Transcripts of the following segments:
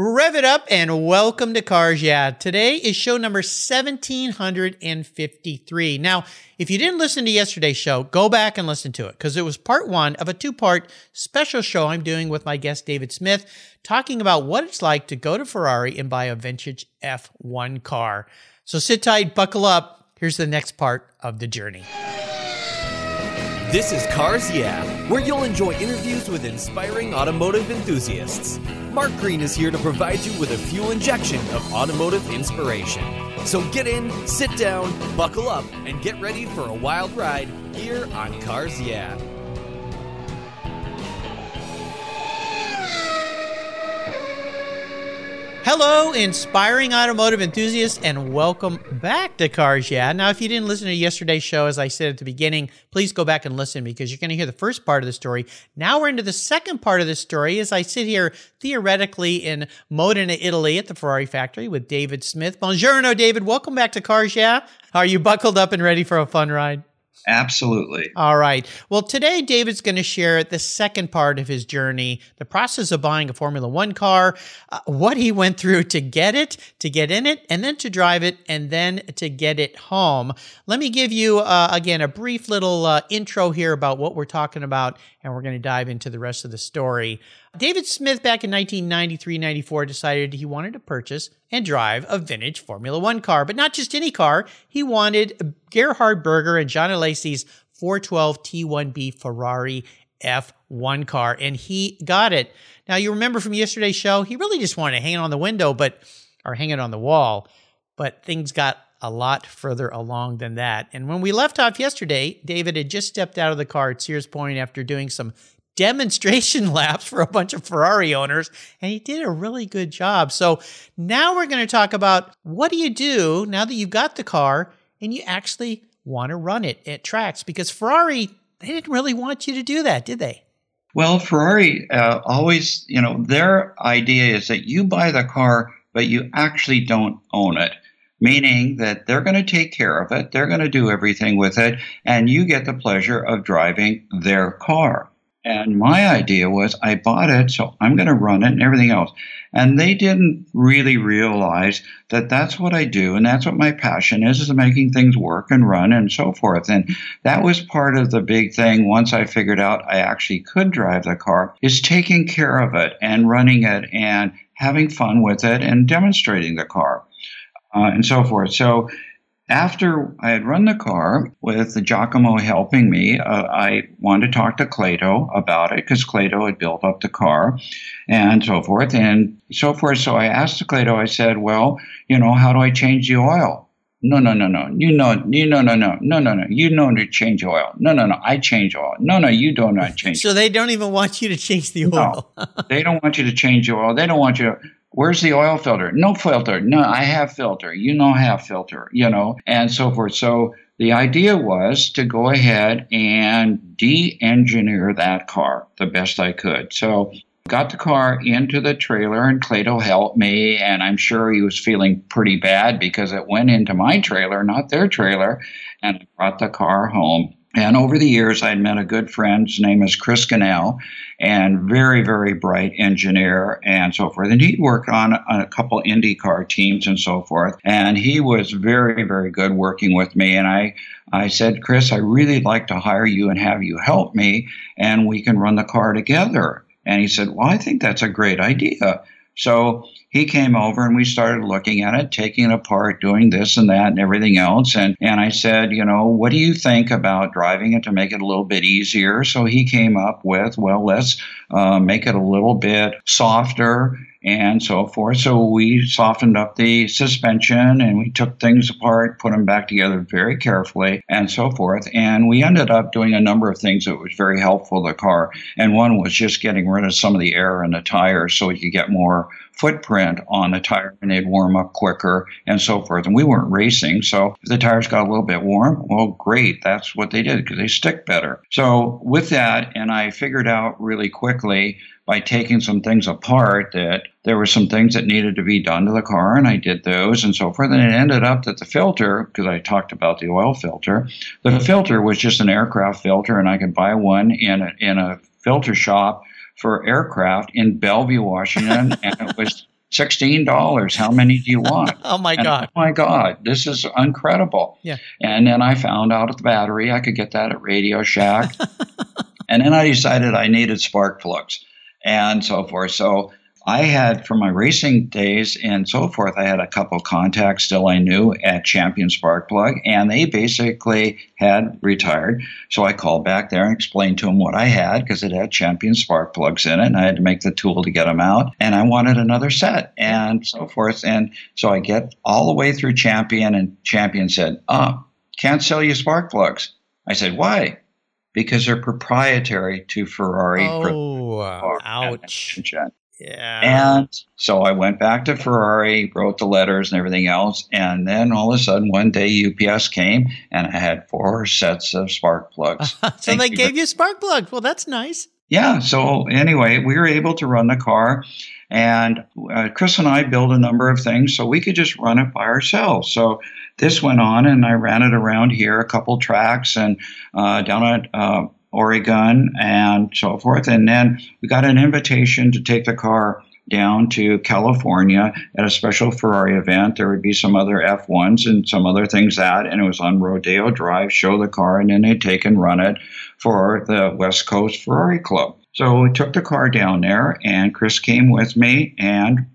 Rev it up and welcome to Cars Yeah. Today is show number 1753. Now, if you didn't listen to yesterday's show, go back and listen to it because it was part one of a two part special show I'm doing with my guest David Smith, talking about what it's like to go to Ferrari and buy a vintage F1 car. So sit tight, buckle up. Here's the next part of the journey. This is Cars Yeah, where you'll enjoy interviews with inspiring automotive enthusiasts. Mark Green is here to provide you with a fuel injection of automotive inspiration. So get in, sit down, buckle up, and get ready for a wild ride here on Cars Yeah. Hello, inspiring automotive enthusiasts, and welcome back to Cars Yeah. Now, if you didn't listen to yesterday's show, as I said at the beginning, please go back and listen because you're going to hear the first part of the story. Now we're into the second part of the story as I sit here theoretically in Modena, Italy at the Ferrari factory with David Smith. Buongiorno, David. Welcome back to Cars Yeah. Are you buckled up and ready for a fun ride? Absolutely. All right. Well, today David's going to share the second part of his journey, the process of buying a Formula One car, uh, what he went through to get it, to get in it, and then to drive it, and then to get it home. Let me give you, uh, again, a brief little uh, intro here about what we're talking about, and we're going to dive into the rest of the story. David Smith, back in 1993 94, decided he wanted to purchase and drive a vintage Formula One car, but not just any car. He wanted Gerhard Berger and Jean Alesi's 412 T1B Ferrari F1 car, and he got it. Now, you remember from yesterday's show, he really just wanted to hang it on the window, but or hang it on the wall, but things got a lot further along than that. And when we left off yesterday, David had just stepped out of the car at Sears Point after doing some demonstration laps for a bunch of Ferrari owners, and he did a really good job. So now we're going to talk about what do you do now that you've got the car and you actually want to run it at tracks because Ferrari, they didn't really want you to do that, did they? Well, Ferrari uh, always, you know, their idea is that you buy the car, but you actually don't own it meaning that they're going to take care of it, they're going to do everything with it, and you get the pleasure of driving their car. And my idea was I bought it, so I'm going to run it and everything else. And they didn't really realize that that's what I do and that's what my passion is, is making things work and run and so forth. And that was part of the big thing once I figured out I actually could drive the car is taking care of it and running it and having fun with it and demonstrating the car. Uh, and so forth. So after I had run the car with Giacomo helping me, uh, I wanted to talk to Clayton about it because Clayton had built up the car and so forth and so forth. So I asked Clayton, I said, well, you know, how do I change the oil? No, no, no, no. You know, you know, no, no, no, no, no. You know to change oil. No, no, no. I change oil. No, no, you do not change. So they don't even want you to change the oil. No, they don't want you to change the oil. They don't want you to Where's the oil filter? No filter. No, I have filter. You know, have filter, you know, and so forth. So the idea was to go ahead and de engineer that car the best I could. So got the car into the trailer and Clayton helped me and I'm sure he was feeling pretty bad because it went into my trailer, not their trailer, and brought the car home. And over the years, I'd met a good friend. His name is Chris Cannell, and very, very bright engineer and so forth. And he'd worked on, a couple IndyCar teams and so forth. And he was very, very good working with me. And I, I said, Chris, I really like to hire you and have you help me, and we can run the car together. And he said, Well, I think that's a great idea. So he came over and we started looking at it, taking it apart, doing this and that and everything else. And, and I said, you know, what do you think about driving it to make it a little bit easier? So he came up with, well, let's uh, make it a little bit softer and so forth. So we softened up the suspension and we took things apart, put them back together very carefully, and so forth. And we ended up doing a number of things that was very helpful to the car. And one was just getting rid of some of the air in the tires so we could get more footprint on the tire and they'd warm up quicker and so forth. And we weren't racing, so if the tires got a little bit warm, well, great. That's what they did because they stick better. So with that, and I figured out really quickly by taking some things apart that there were some things that needed to be done to the car, and I did those and so forth. And it ended up that the filter, because I talked about the oil filter, the filter was just an aircraft filter, and I could buy one in a, in a filter shop for aircraft in Bellevue, Washington, and it was sixteen dollars. How many do you want? oh my And, god! oh my God, this is incredible. Yeah. And then I found out at the battery I could get that at Radio Shack. and then I decided I needed spark plugs and so forth. So I had, from my racing days and so forth, I had a couple contacts still I knew at Champion Spark Plug, and they basically had retired. So I called back there and explained to them what I had because it had Champion Spark Plugs in it, and I had to make the tool to get them out. And I wanted another set and so forth. And so I get all the way through Champion, and Champion said, Oh, can't sell you spark plugs. I said, Why? Because they're proprietary to Ferrari. Oh, for- Oh, ouch! Yeah. And so I went back to Ferrari, wrote the letters and everything else. And then all of a sudden, one day UPS came and I had four sets of spark plugs. so Thank they you gave you spark plugs. Well, that's nice. Yeah. So anyway, we were able to run the car, and uh, Chris and I built a number of things so we could just run it by ourselves. So this went on, and I ran it around here, a couple tracks, and uh, down at uh, Oregon and so forth. And then we got an invitation to take the car down to California at a special Ferrari event. There would be some other F1s and some other things that, and it was on Rodeo Drive, show the car, and then they'd take and run it for the West Coast Ferrari Club. So we took the car down there, and Chris came with me, and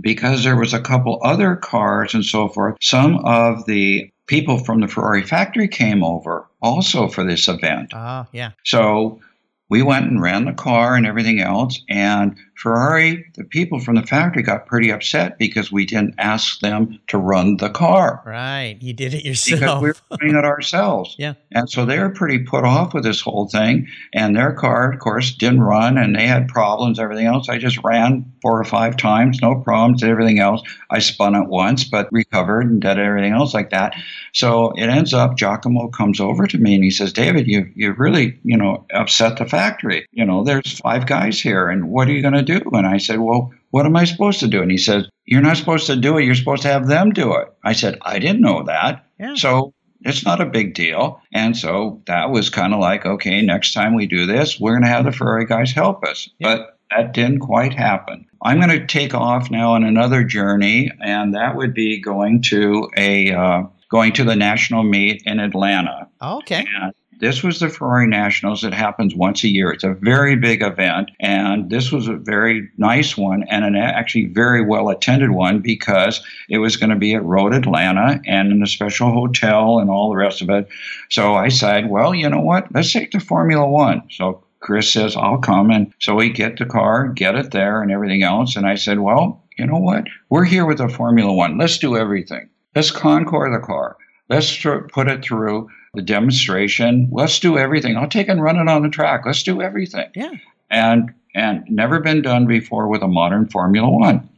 because there was a couple other cars and so forth, some of the people from the Ferrari factory came over also for this event. Oh, yeah. So we went and ran the car and everything else. And Ferrari, the people from the factory got pretty upset because we didn't ask them to run the car Right. You did it because yourself. we were doing it ourselves. Yeah. And so they were pretty put off with this whole thing. And their car, of course, didn't run and they had problems, everything else. I just ran four or five times, no problems, did everything else. I spun it once, but recovered and did everything else like that. So it ends up, Giacomo comes over to me and he says, David, you, you really, you know, upset the factory. You know, there's five guys here and what are you going to do? And I said, well, what am I supposed to do? And he says, you're not supposed to do it. You're supposed to have them do it. I said, I didn't know that. Yeah. So it's not a big deal. And so that was kind of like, okay, next time we do this, we're going to have the Ferrari guys help us. Yeah. But that didn't quite happen. I'm going to take off now on another journey, and that would be going to a uh, going to the national meet in Atlanta. okay. And this was the Ferrari Nationals. It happens once a year. It's a very big event, and this was a very nice one and an actually very well attended one because it was going to be at Road Atlanta and in a special hotel and all the rest of it. So I said, well, you know what? Let's take the Formula One. So Chris says, I'll come. And so we get the car, get it there, and everything else. And I said, well, you know what? We're here with the Formula One. Let's do everything. Let's concour the car. Let's put it through the demonstration. Let's do everything. I'll take and run it on the track. Let's do everything. Yeah. And and never been done before with a modern Formula One.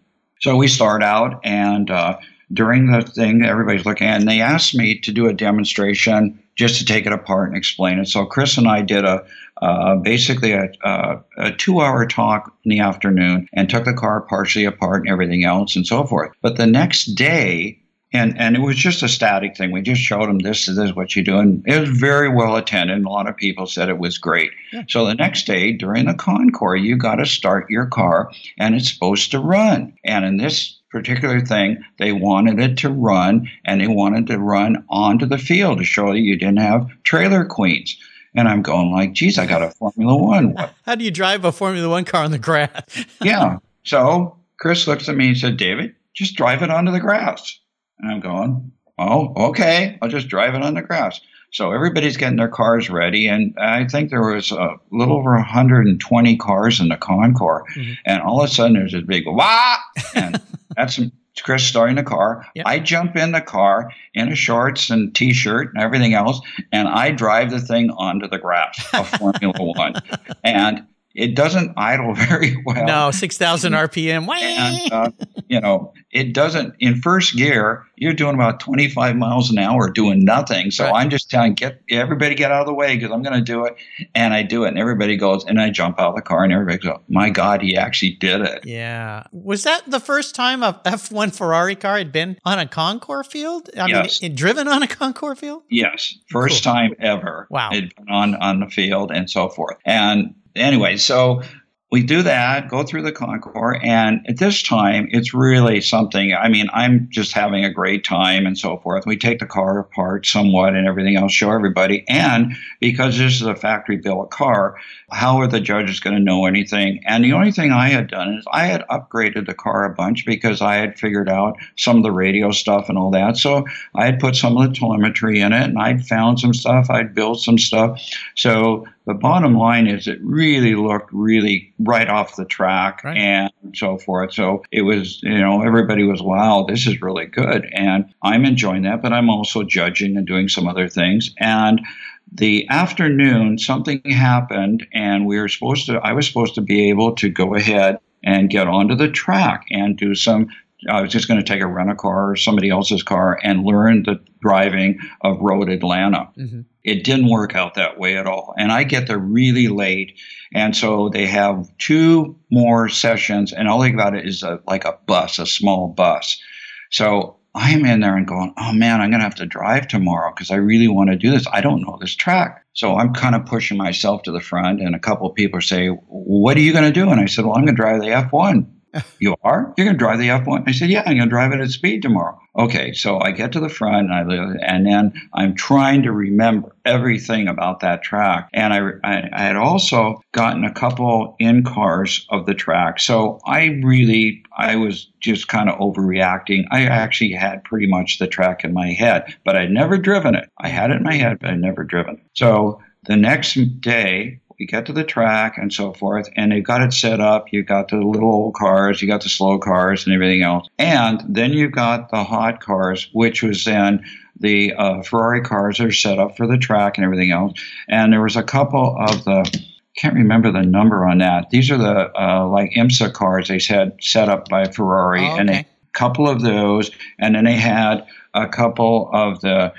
So we start out, and uh, during the thing, everybody's looking, and they asked me to do a demonstration just to take it apart and explain it. So Chris and I did a uh, basically a, a, a two-hour talk in the afternoon and took the car partially apart and everything else and so forth. But the next day, and and it was just a static thing. We just showed them this is this is what you do, and it was very well attended. And a lot of people said it was great. Yeah. So the next day during the concours, you got to start your car, and it's supposed to run. And in this particular thing, they wanted it to run, and they wanted to run onto the field to show that you didn't have trailer queens. And I'm going like, geez, I got a Formula One. How do you drive a Formula One car on the grass? yeah. So Chris looks at me and said, David, just drive it onto the grass. And I'm going, oh, okay. I'll just drive it on the grass. So everybody's getting their cars ready, and I think there was a little over 120 cars in the concours, Mhm. and all of a sudden there's a big wah, and that's Chris starting the car. Yep. I jump in the car in a shorts and t-shirt and everything else, and I drive the thing onto the grass of Formula One, and it doesn't idle very well no, 6,000 RPM. And uh, you know it doesn't in first gear you're doing about 25 miles an hour doing nothing so Right. i'm just telling get everybody get out of the way because i'm going to do it and i do it and everybody goes and i jump out of the car and everybody goes my god he actually did it Yeah. Was that the first time a F1 Ferrari car had been on a concours field? I Yes. mean, it, driven on a concours field? yes first time ever Wow. it on on the field and so forth and anyway so we do that, go through the concours, and at this time, it's really something. I mean, I'm just having a great time and so forth. We take the car apart somewhat and everything else, show everybody. And because this is a factory built car, how are the judges going to know anything? And the only thing I had done is I had upgraded the car a bunch because I had figured out some of the radio stuff and all that. So I had put some of the telemetry in it and I'd found some stuff, I'd built some stuff. So the bottom line is it really looked really right off the track right. and so forth. So it was, you know, everybody was, wow, this is really good. And I'm enjoying that, but I'm also judging and doing some other things. And the afternoon, something happened, and we were supposed to, I was supposed to be able to go ahead and get onto the track and do some I was just going to take a rental car or somebody else's car and learn the driving of Road Atlanta. Mm-hmm. It didn't work out that way at all. And I get there really late. And so they have two more sessions, and all they got is a, like a bus, a small bus. So I'm in there and going, oh man, I'm going to have to drive tomorrow because I really want to do this. I don't know this track. So I'm kind of pushing myself to the front, and a couple of people say, What are you going to do? And I said, Well, I'm going to drive the F1 you are? You're going to drive the F1? I said, yeah, I'm going to drive it at speed tomorrow. Okay, so I get to the front and I and then I'm trying to remember everything about that track. And I, I, I had also gotten a couple in cars of the track. So I really, I was just kind of overreacting. I actually had pretty much the track in my head, but I'd never driven it. I had it in my head, but I'd never driven it. So the next day, you get to the track and so forth, and they've got it set up. You got the little old cars, you got the slow cars, and everything else. And then you've got the hot cars, which was then the uh, Ferrari cars are set up for the track and everything else. And there was a couple of the can't remember the number on that. These are the uh, like IMSA cars they said set up by Ferrari, oh, okay. and a couple of those, and then they had a couple of the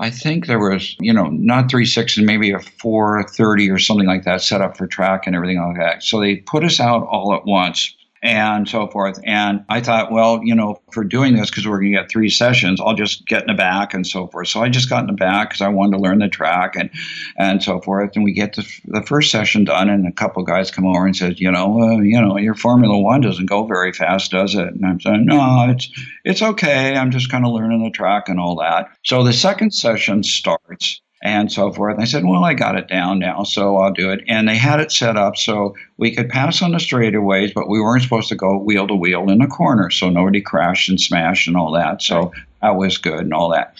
I think there was, you know, not three sixes, maybe a four thirty or something like that set up for track and everything like that. So they put us out all at once and so forth. And I thought, well, you know, for doing this, because we're going to get three sessions, I'll just get in the back and so forth. So I just got in the back because I wanted to learn the track and and so forth. And we get the, the first session done, and a couple guys come over and says, you know, uh, you know, your Formula One doesn't go very fast, does it? And I'm saying, no, it's it's okay. I'm just kind of learning the track and all that. So the second session starts and so forth. And I said, well, I got it down now, so I'll do it. And they had it set up so we could pass on the straightaways, but we weren't supposed to go wheel to wheel in the corner, so nobody crashed and smashed and all that. So that was good and all that.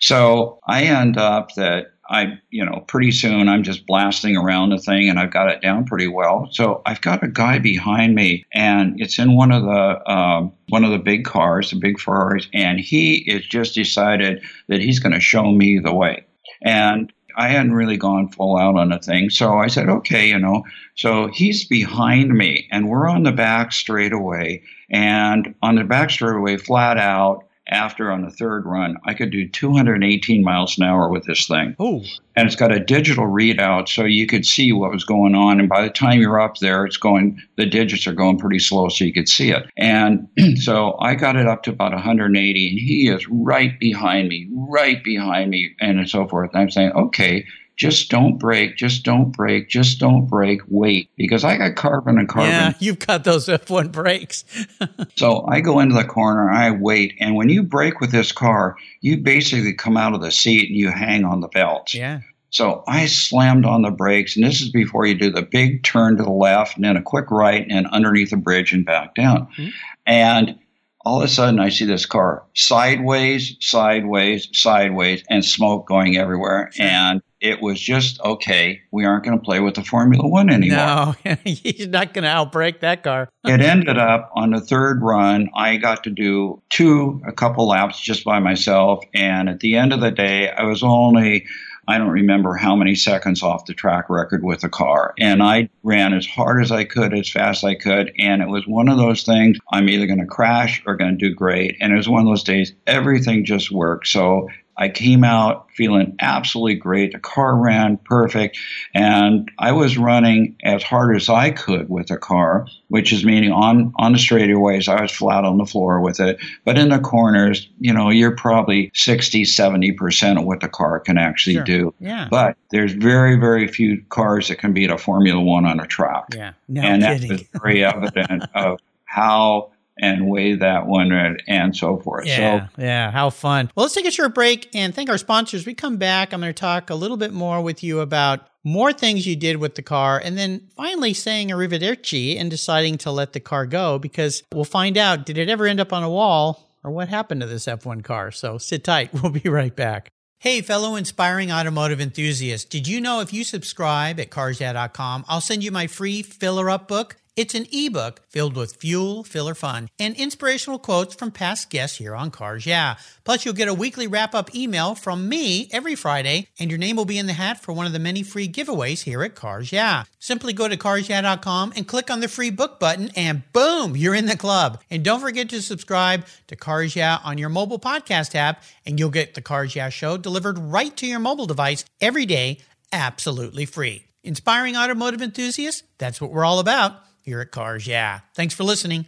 So I end up that I, you know, pretty soon I'm just blasting around the thing and I've got it down pretty well. So I've got a guy behind me and it's in one of the um, one of the big cars, the big Ferraris, and he has just decided that he's going to show me the way. And I hadn't really gone full out on the thing. So I said, okay, you know. So he's behind me and we're on the back straightaway. And on the back straightaway, flat out, after on the third run, I could do 218 miles an hour with this thing. Oh. And it's got a digital readout so you could see what was going on. And by the time you're up there, it's going, the digits are going pretty slow so you could see it. And so I got it up to about 180 and he is right behind me, right behind me, and so forth. And I'm saying, okay, just don't break, just don't break, just don't break, wait. Because I got carbon and carbon. Yeah, you've got those F1 brakes. so I go into the corner, I wait, and when you brake with this car, you basically come out of the seat and you hang on the belts. Yeah. So I slammed on the brakes, and this is before you do the big turn to the left and then a quick right and underneath the bridge and back down. Mm-hmm. And all of a sudden I see this car sideways, sideways, sideways, and smoke going everywhere. And it was just okay. We aren't going to play with the Formula One anymore. No, he's not going to outbreak that car. it ended up on the third run. I got to do two, a couple laps just by myself, and at the end of the day, I was only I don't remember how many seconds off the track record with the car. And I ran as hard as I could, as fast as I could. And it was one of those things I'm either going to crash or going to do great. And it was one of those days, everything just worked. So I came out feeling absolutely great. The car ran perfect, and I was running as hard as I could with the car, which is meaning on on the straightaways I was flat on the floor with it, but in the corners, you know, you're probably 60, 70 percent of what the car can actually Sure. do. Yeah. But there's very, very few cars that can beat a Formula One on a track yeah. No and that was very evident of how and weigh that one and, and so forth. Yeah, So yeah, how fun. Well, let's take a short break and thank our sponsors. We come back. I'm going to talk a little bit more with you about more things you did with the car, and then finally saying arrivederci and deciding to let the car go because we'll find out did it ever end up on a wall or what happened to this F1 car. So sit tight. We'll be right back. Hey, fellow inspiring automotive enthusiasts, did you know if you subscribe at carsyeah.com, I'll send you my free filler up book? It's an ebook filled with fuel, filler fun, and inspirational quotes from past guests here on Cars Yeah. Plus, you'll get a weekly wrap up email from me every Friday, and your name will be in the hat for one of the many free giveaways here at Cars Yeah. Simply go to carsyeah.com and click on the free book button, and boom, you're in the club. And don't forget to subscribe to Cars Yeah on your mobile podcast app, and you'll get the Cars Yeah show delivered right to your mobile device every day, absolutely free. Inspiring automotive enthusiasts, that's what we're all about here at Cars Yeah. Thanks for listening.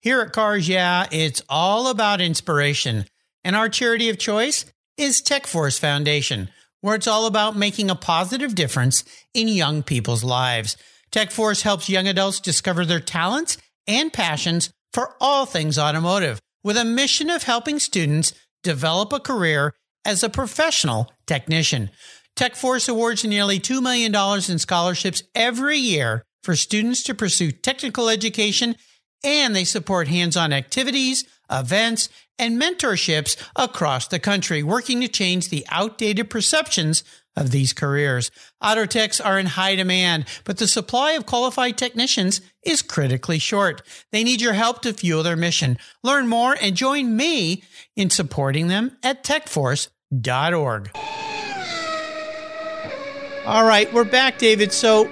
Here at Cars Yeah, it's all about inspiration. And our charity of choice is Tech Force Foundation, where it's all about making a positive difference in young people's lives. Tech Force helps young adults discover their talents and passions for all things automotive, with a mission of helping students develop a career as a professional technician. Tech Force awards nearly $2 million in scholarships every year for students to pursue technical education, and they support hands on activities, events, and mentorships across the country, working to change the outdated perceptions of these careers. Auto techs are in high demand, but the supply of qualified technicians is critically short. They need your help to fuel their mission. Learn more and join me in supporting them at techforce.org. All right, we're back, David. So,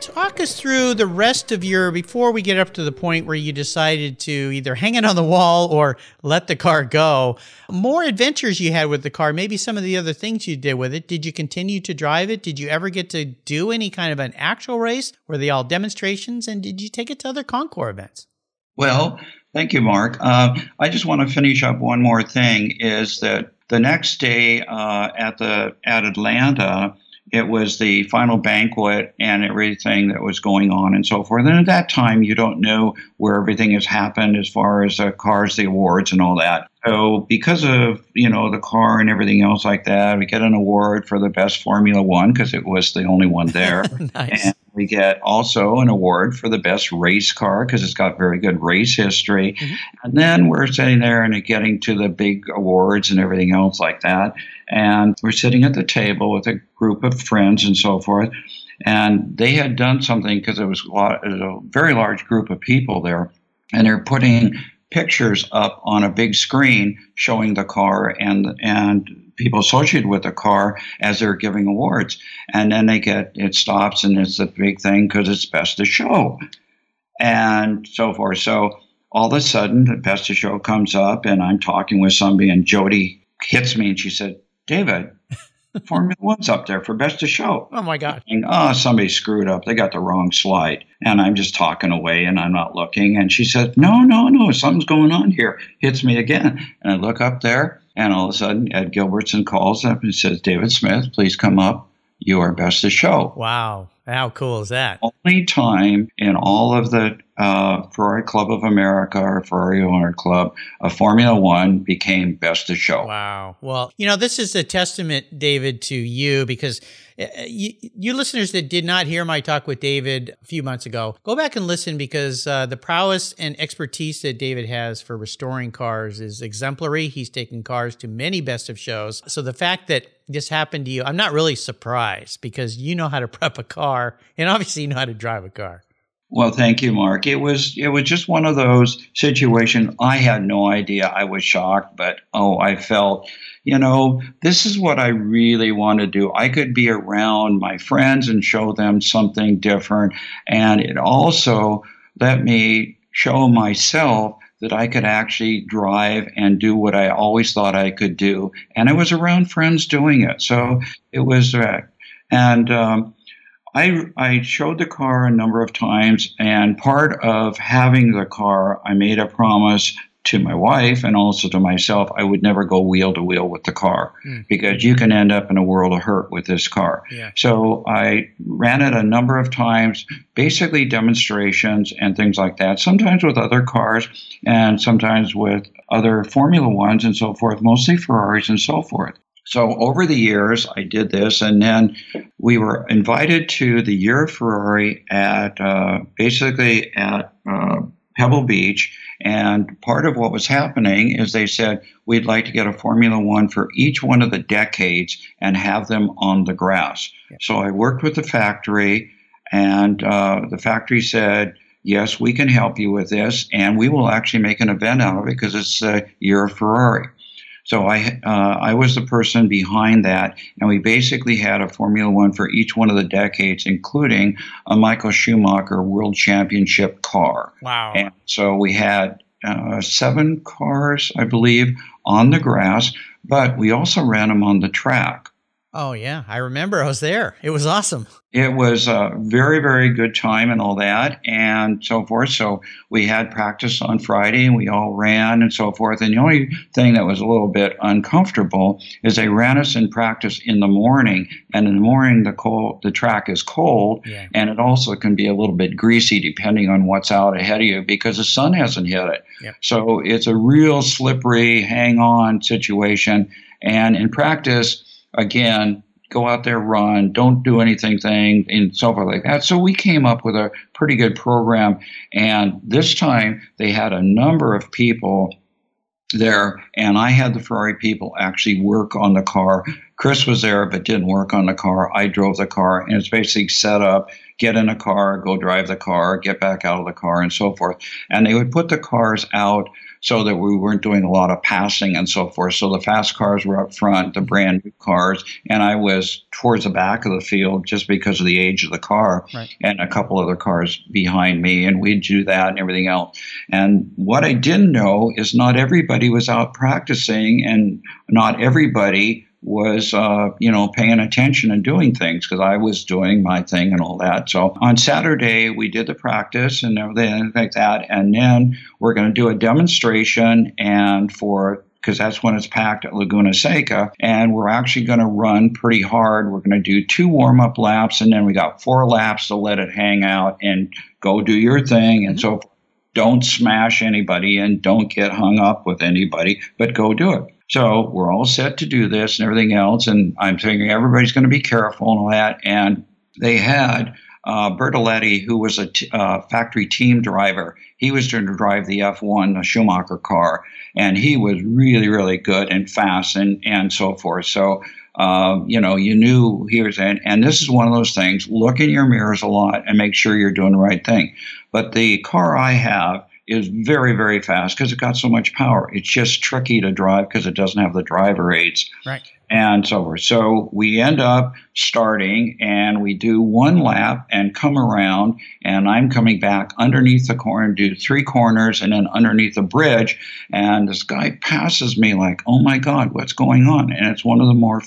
talk us through the rest of your before we get up to the point where you decided to either hang it on the wall or let the car go. More adventures you had with the car, maybe some of the other things you did with it. Did you continue to drive it? Did you ever get to do any kind of an actual race? Were they all demonstrations? And did you take it to other Concours events? Well, thank you, Mark. Uh, I just want to finish up one more thing. Is that the next day uh, at the at Atlanta, it was the final banquet and everything that was going on and so forth. And at that time, you don't know where everything has happened as far as the cars, the awards, and all that. So because of you know the car and everything else like that, we get an award for the best Formula One because it was the only one there. nice. And we get also an award for the best race car because it's got very good race history. Mhm. And then we're sitting there and getting to the big awards and everything else like that. And we're sitting at the table with a group of friends and so forth. And they had done something because there was a, lot, was a very large group of people there. And they're putting pictures up on a big screen showing the car and and people associated with the car as they're giving awards. And then they get it stops and it's a big thing because it's best of show and so forth. So all of a sudden, the best of show comes up, and I'm talking with somebody, and Jody hits me, and she said, "David, Formula One's up there for best of show." Oh my God. And, oh, somebody screwed up. They got the wrong slide. And I'm just talking away and I'm not looking. And she said, No, no, no, something's going on here. Hits me again. And I look up there, and all of a sudden, Ed Gilbertson calls up and says, David Smith, please come up. You are best of show. Wow. How cool is that? Only time in all of the uh, Ferrari Club of America or Ferrari Owner Club, a Formula One became best of show. Wow. Well, you know, this is a testament, David, to you because you, you listeners that did not hear my talk with David a few months ago, go back and listen because uh, the prowess and expertise that David has for restoring cars is exemplary. He's taken cars to many best of shows. So the fact that this happened to you, I'm not really surprised because you know how to prep a car and obviously you know how to drive a car. Well, thank you, Mark. It was it was just one of those situations. I had no idea. I was shocked, but oh, I felt, you know, this is what I really want to do. I could be around my friends and show them something different, and it also let me show myself that I could actually drive and do what I always thought I could do. And I was around friends doing it. So it was, uh, and um, I, I showed the car a number of times. And part of having the car, I made a promise to my wife and also to myself, I would never go wheel to wheel with the car mm. because you can end up in a world of hurt with this car. Yeah. So I ran it a number of times, basically demonstrations and things like that, sometimes with other cars and sometimes with other Formula Ones and so forth, mostly Ferraris and so forth. So over the years, I did this, and then we were invited to the Year of Ferrari at uh, basically at uh, Pebble Beach. And part of what was happening is they said, we'd like to get a Formula One for each one of the decades and have them on the grass. Yeah. So I worked with the factory, and uh, the factory said, yes, we can help you with this, and we will actually make an event out of it because it's a year of Ferrari. So I uh, I was the person behind that, and we basically had a Formula One for each one of the decades, including a Michael Schumacher World Championship car. Wow! And so we had uh, seven cars, I believe, on the grass, but we also ran them on the track. Oh yeah, I remember. I was there. It was awesome. It was a very, very good time and all that, and so forth. So we had practice on Friday, and we all ran and so forth. And the only thing that was a little bit uncomfortable is they ran us in practice in the morning, and in the morning the cold, the track is cold, yeah. and it also can be a little bit greasy depending on what's out ahead of you because the sun hasn't hit it. So it's a real slippery, hang on situation. And in practice again, go out there, run, don't do anything thing, and so forth like that. So we came up with a pretty good program. And this time they had a number of people there, and I had the Ferrari people actually work on the car. Chris was there, but didn't work on the car. I drove the car, and it's basically set up get in a car, go drive the car, get back out of the car, and so forth. And they would put the cars out so that we weren't doing a lot of passing and so forth. So the fast cars were up front, the brand new cars, and I was towards the back of the field just because of the age of the car, right. and a couple other cars behind me, and we'd do that and everything else. And what I didn't know is not everybody was out practicing, and not everybody was uh, you know paying attention and doing things because I was doing my thing and all that. So on Saturday we did the practice and everything like that, and then we're going to do a demonstration and for because that's when it's packed at Laguna Seca. And we're actually going to run pretty hard. We're going to do two warm up laps, and then we got four laps to let it hang out and go do your thing. And so don't smash anybody and don't get hung up with anybody, but go do it. So we're all set to do this and everything else. And I'm thinking everybody's going to be careful and all that. And they had uh, Bertolini, who was a t- uh, factory team driver. He was going to drive the F1, the Schumacher car, and he was really, really good and fast and, and so forth. So, uh, you know, you knew he was in. And this is one of those things look in your mirrors a lot and make sure you're doing the right thing. But the car I have is very, very fast because it got so much power. It's just tricky to drive because it doesn't have the driver aids. Right. And so forth. So we end up starting and we do one lap and come around and I'm coming back underneath the corner, do three corners and then underneath the bridge. And this guy passes me like, oh my God, what's going on? And it's one of the more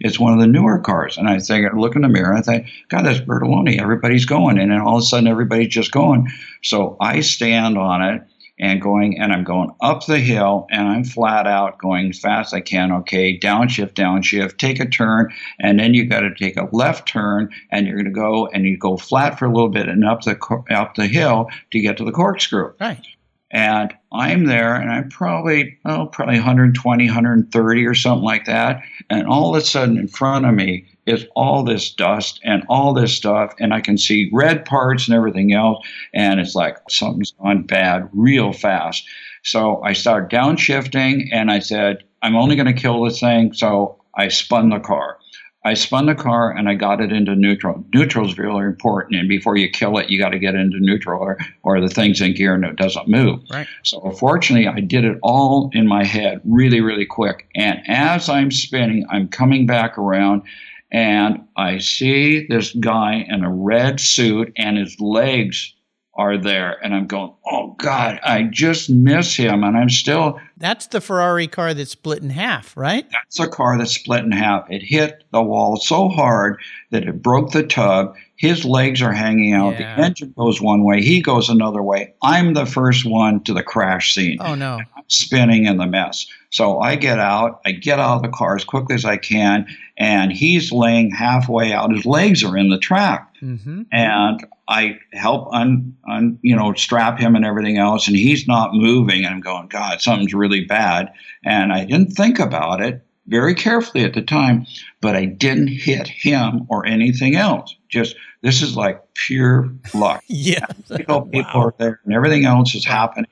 it's one of the newer cars. And I think, I look in the mirror and I think, God, that's Bertolini. Everybody's going. And then all of a sudden, everybody's just going. So I stand on it and going, and I'm going up the hill and I'm flat out going as fast as I can. Okay, downshift, downshift, take a turn. And then you got to take a left turn and you're going to go and you go flat for a little bit and up the, up the hill to get to the corkscrew. Right. And I'm there and I'm probably, oh, probably 120, 130 or something like that. And all of a sudden in front of me is all this dust and all this stuff. And I can see red parts and everything else. And it's like something's gone bad real fast. So I started downshifting and I said, I'm only going to kill this thing. So I spun the car. I spun the car and I got it into neutral. Neutral is really important, and before you kill it, you got to get into neutral, or, or the thing's in gear and it doesn't move. Right. So fortunately, I did it all in my head, really, really quick. And as I'm spinning, I'm coming back around, and I see this guy in a red suit, and his legs are there. And I'm going, oh God, I just miss him. And I'm still. That's the Ferrari car that split in half, right? That's a car that split in half. It hit the wall so hard that it broke the tub. His legs are hanging out. Yeah. The engine goes one way. He goes another way. I'm the first one to the crash scene. Oh, no. I'm spinning in the mess. So I get out. I get out of the car as quickly as I can. And he's laying halfway out. His legs are in the track. Mm-hmm. And I help un, un, you know, strap him and everything else, and he's not moving. And I'm going, God, something's really bad. And I didn't think about it very carefully at the time, but I didn't hit him or anything else. Just this is like pure luck. yeah. People wow. are there and everything else is happening.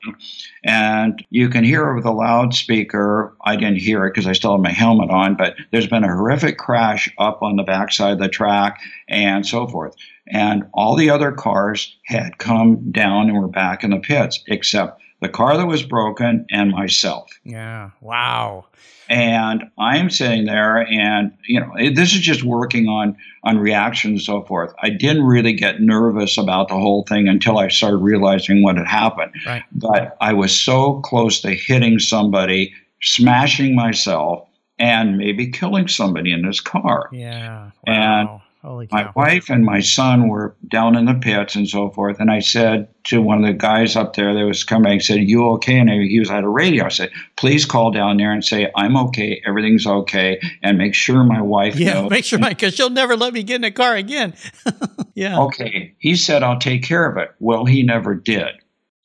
And you can hear over the loudspeaker. I didn't hear it because I still had my helmet on, but there's been a horrific crash up on the backside of the track and so forth. And all the other cars had come down and were back in the pits, except the car that was broken and myself. Yeah. Wow. And I'm sitting there, and you know, this is just working on on reaction and so forth. I didn't really get nervous about the whole thing until I started realizing what had happened. Right. But I was so close to hitting somebody, smashing myself, and maybe killing somebody in this car. Yeah. Wow. And Holy my wife and my son were down in the pits and so forth. And I said to one of the guys up there that was coming, I said, You okay? And he was at a radio. I said, Please call down there and say, I'm okay. Everything's okay. And make sure my wife Yeah, knows. make sure my, because she'll never let me get in a car again. yeah. Okay. He said, I'll take care of it. Well, he never did.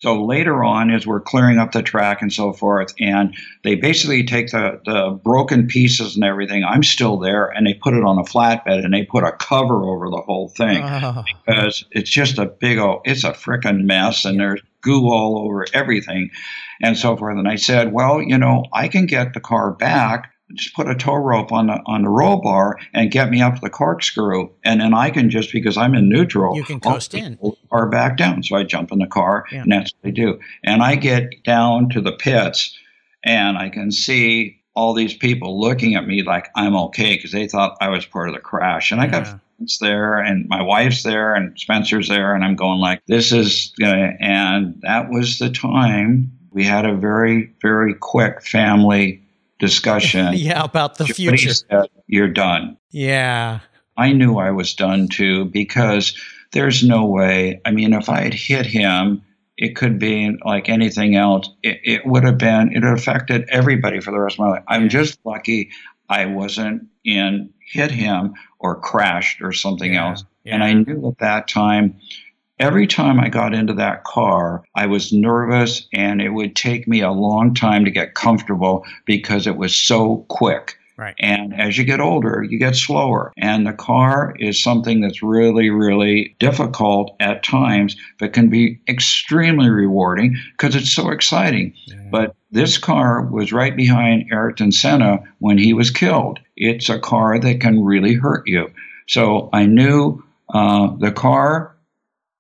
So later on, as we're clearing up the track and so forth, and they basically take the, the broken pieces and everything, I'm still there, and they put it on a flatbed and they put a cover over the whole thing oh. because it's just a big old, it's a freaking mess, and there's goo all over everything and so forth. And I said, well, you know, I can get the car back just put a tow rope on the on the roll bar and get me up to the corkscrew, and then I can just because I'm in neutral, you can coast in or back down. So I jump in the car, yeah. and that's what I do. And I get down to the pits, and I can see all these people looking at me like I'm okay because they thought I was part of the crash, and I got friends there, and my wife's there, and Spencer's there, and I'm going like this is gonna. And that was the time we had a very very quick family discussion. yeah, about the future. Said, You're done. Yeah. I knew I was done too because there's no way. I mean, if I had hit him, it could be like anything else. It, it would have been, it affected everybody for the rest of my life. I'm just lucky I wasn't in hit him or crashed or something yeah, else. Yeah. And I knew at that time every time I got into that car, I was nervous and it would take me a long time to get comfortable because it was so quick. Right. And as you get older, you get slower. And the car is something that's really, really difficult at times, but can be extremely rewarding because it's so exciting. Yeah. But this car was right behind Ayrton Senna when he was killed. It's a car that can really hurt you. So I knew uh, the car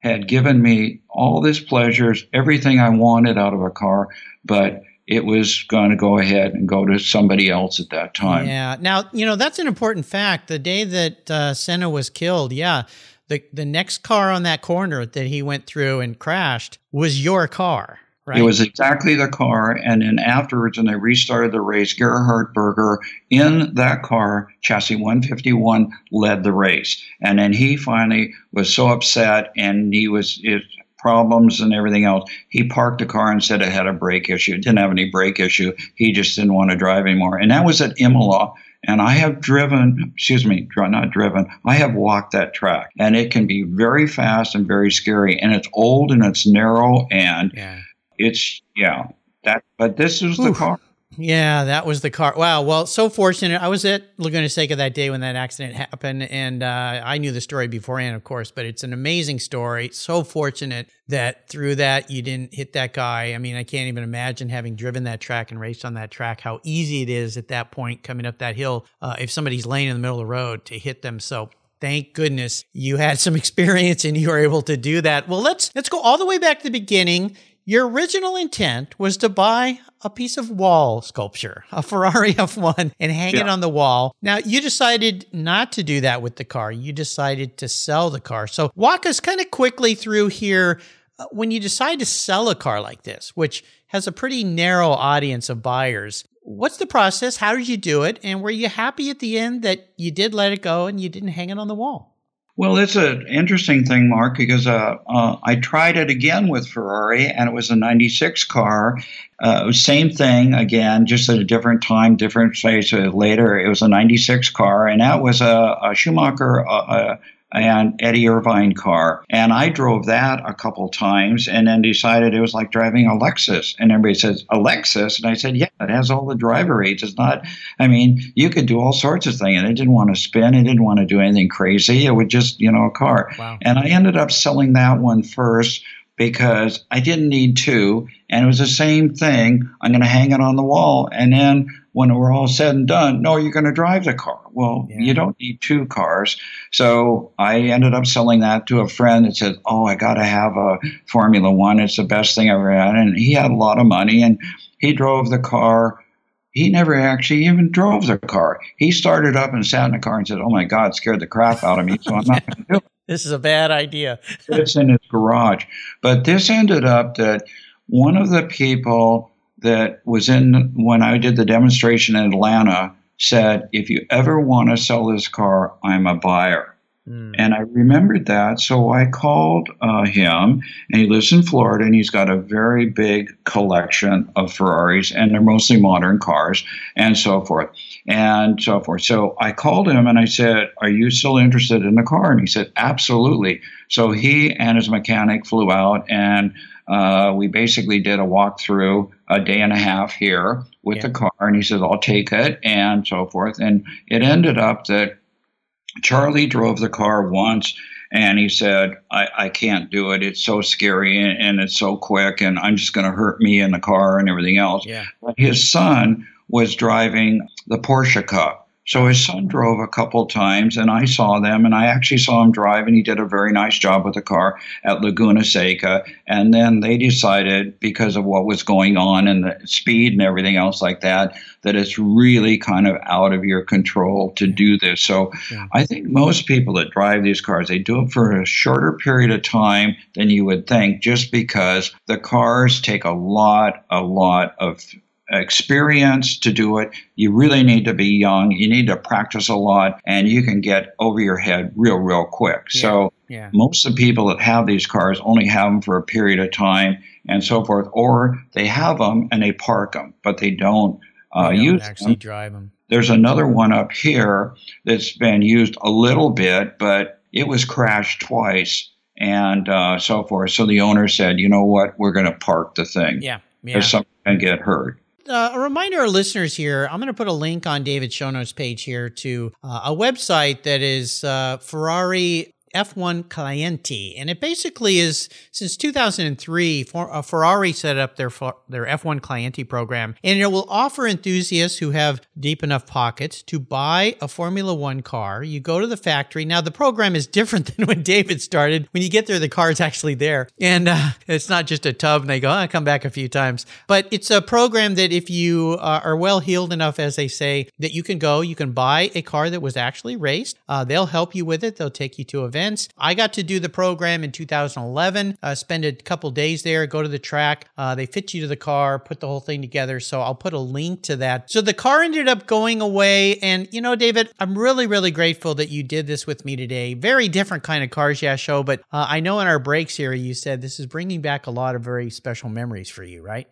had given me all this pleasures, everything I wanted out of a car, but it was going to go ahead and go to somebody else at that time. Yeah. Now, you know, that's an important fact. The day that uh, Senna was killed, yeah, the, the next car on that corner that he went through and crashed was your car. Right. It was exactly the car. And then afterwards, when they restarted the race, Gerhard Berger in that car, chassis 151, led the race. And then he finally was so upset and he was. It, problems and everything else. He parked the car and said it had a brake issue. It didn't have any brake issue. He just didn't want to drive anymore. And that was at Imola. And I have driven, excuse me, not driven, I have walked that track. And it can be very fast and very scary. And it's old and it's narrow and yeah it's yeah that but this is the car. Yeah that was the car. Wow well so fortunate. I was at laguna seca that day when that accident happened and uh, i knew the story beforehand of course but it's an amazing story. So fortunate that through that you didn't hit that guy. I mean i can't even imagine having driven that track and raced on that track how easy it is at that point coming up that hill uh, if somebody's laying in the middle of the road to hit them. So thank goodness you had some experience and you were able to do that. Well, let's let's go all the way back to the beginning. Your original intent was to buy a piece of wall sculpture, a Ferrari F1, and hang yeah. it on the wall. Now, you decided not to do that with the car. You decided to sell the car. So, walk us kind of quickly through here uh, when you decide to sell a car like this, which has a pretty narrow audience of buyers, what's the process? How did you do it? And were you happy at the end that you did let it go and you didn't hang it on the wall? Well, it's an interesting thing, Mark, because uh, uh, I tried it again with Ferrari, and it was a '96 car. Uh, same thing again, just at a different time, different phase. Later, it was a '96 car, and that was a, a Schumacher and Eddie Irvine car. And I drove that a couple times and then decided it was like driving a Lexus. And everybody says, a Lexus? And I said, yeah, it has all the driver aids. It's not, I mean, you could do all sorts of things. And it didn't want to spin. It didn't want to do anything crazy. It would just, you know, a car. Wow. And I ended up selling that one first because I didn't need two. And it was the same thing. I'm going to hang it on the wall. And then when we're all said and done, no, you're going to drive the car. Well, yeah. you don't need two cars. So I ended up selling that to a friend that said, Oh, I got to have a Formula One. It's the best thing I ever had. And he had a lot of money and he drove the car. He never actually even drove the car. He started up and sat in the car and said, Oh my God, scared the crap out of me. So I'm not going to do it. This is a bad idea. it's in his garage. But this ended up that one of the people that was in when I did the demonstration in Atlanta said, if you ever want to sell this car, I'm a buyer. Mm. And I remembered that, so I called uh, him, and he lives in Florida, and he's got a very big collection of Ferraris, and they're mostly modern cars, and so forth, and so forth. So I called him, and I said, "Are you still interested in the car?" And he said, "Absolutely." So he and his mechanic flew out, and uh, we basically did a walkthrough a day and a half here with yeah. the car, and he said, "I'll take it," and so forth. And it ended up that Charlie drove the car once, and he said, "I, I can't do it. It's so scary and, and it's so quick, and I'm just going to hurt me in the car and everything else." Yeah. But his son was driving the Porsche Cup, so his son drove a couple times, and I saw them, and I actually saw him drive, and he did a very nice job with the car at Laguna Seca. And then they decided, because of what was going on and the speed and everything else like that, that it's really kind of out of your control to do this. So yeah. I think most people that drive these cars, they do it for a shorter period of time than you would think, just because the cars take a lot, a lot of experience to do it. You really need to be young. You need to practice a lot, and you can get over your head real, real quick. Yeah. So, yeah. most of the people that have these cars only have them for a period of time and so forth, or they have them and they park them, but they don't, uh, they don't use actually them. drive them. There's another one up here that's been used a little bit, but it was crashed twice and uh, so forth. So the owner said, "You know what? We're going to park the thing. Yeah, yeah. There's something going to get hurt." Uh, a reminder our listeners here i'm going to put a link on david's show notes page here to uh, a website that is uh, ferrari F1 Clienti. And it basically is since 2003, for, uh, Ferrari set up their, their F1 Clienti program, and it will offer enthusiasts who have deep enough pockets to buy a Formula One car. You go to the factory. Now, the program is different than when David started. When you get there, the car is actually there. And uh, it's not just a tub and they go, oh, I come back a few times. But it's a program that if you uh, are well heeled enough, as they say, that you can go, you can buy a car that was actually raced. Uh, they'll help you with it. They'll take you to events events. I got to do the program in 2011, uh, spend a couple days there, go to the track. Uh, they fit you to the car, put the whole thing together. So I'll put a link to that. So the car ended up going away. And, you know, David, I'm really, really grateful that you did this with me today. Very different kind of Cars Yeah show. But uh, I know in our breaks here, you said this is bringing back a lot of very special memories for you, right?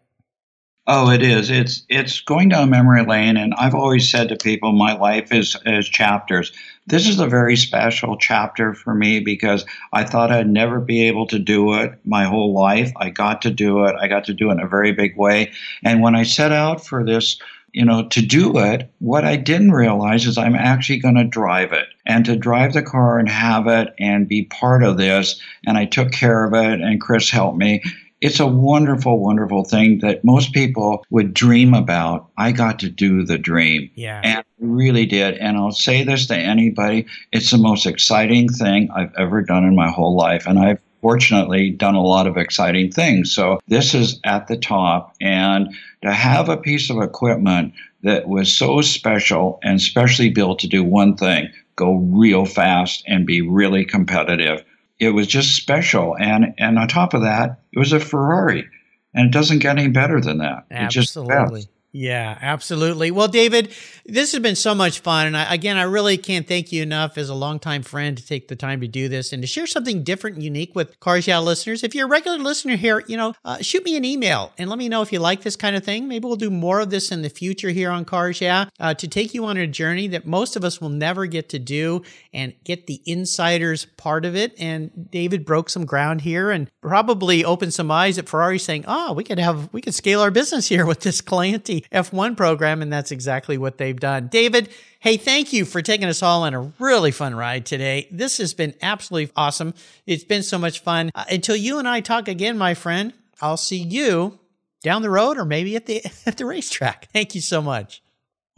Oh, it is. It's it's going down memory lane, and I've always said to people, my life is is chapters. This is a very special chapter for me because I thought I'd never be able to do it my whole life. I got to do it. I got to do it in a very big way. And when I set out for this, you know, to do it, what I didn't realize is I'm actually going to drive it and to drive the car and have it and be part of this. And I took care of it, and Chris helped me it's a wonderful, wonderful thing that most people would dream about. I got to do the dream. Yeah. And I really did. And I'll say this to anybody it's the most exciting thing I've ever done in my whole life. And I've fortunately done a lot of exciting things. So this is at the top. And to have a piece of equipment that was so special and specially built to do one thing go real fast and be really competitive it was just special. And and on top of that, it was a Ferrari, and it doesn't get any better than that. Absolutely. Yeah, absolutely. Well, David, this has been so much fun. And I, again, I really can't thank you enough as a longtime friend to take the time to do this and to share something different and unique with Cars Yeah listeners. If you're a regular listener here, you know, uh, shoot me an email and let me know if you like this kind of thing. Maybe we'll do more of this in the future here on Cars Yeah uh, to take you on a journey that most of us will never get to do and get the insiders part of it. And David broke some ground here and probably opened some eyes at Ferrari saying, oh, we could have, we could scale our business here with this Clienti F1 program, and that's exactly what they've done. David, hey, thank you for taking us all on a really fun ride today. This has been absolutely awesome. It's been so much fun. Uh, until you and I talk again, my friend, I'll see you down the road or maybe at the at the racetrack. Thank you so much.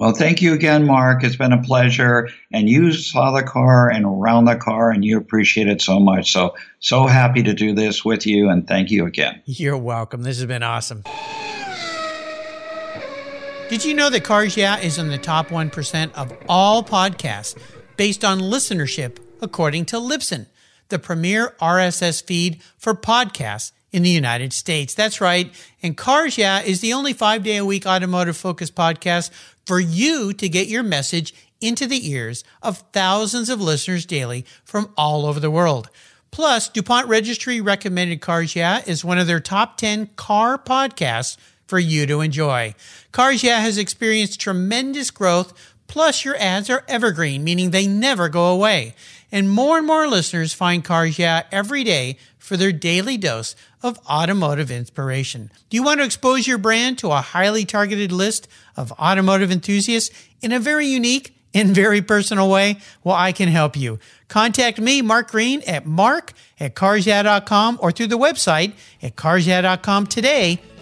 Well, thank you again, Mark. It's been a pleasure. And you saw the car and around the car, and you appreciate it so much. So, so happy to do this with you. And thank you again. You're welcome. This has been awesome. Did you know that Cars Yeah is in the top 1% of all podcasts based on listenership, according to Libsyn, the premier RSS feed for podcasts in the United States? That's right. And Cars Yeah is the only five day a week automotive focused podcast for you to get your message into the ears of thousands of listeners daily from all over the world. Plus, DuPont Registry recommended Cars Yeah is one of their top 10 car podcasts for you to enjoy. Cars Yeah has experienced tremendous growth, plus your ads are evergreen, meaning they never go away. And more and more listeners find Cars Yeah every day for their daily dose of automotive inspiration. Do you want to expose your brand to a highly targeted list of automotive enthusiasts in a very unique and very personal way? Well, I can help you. Contact me, Mark Green, at mark at carsyeah.com or through the website at carsyeah.com today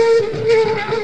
Thank you.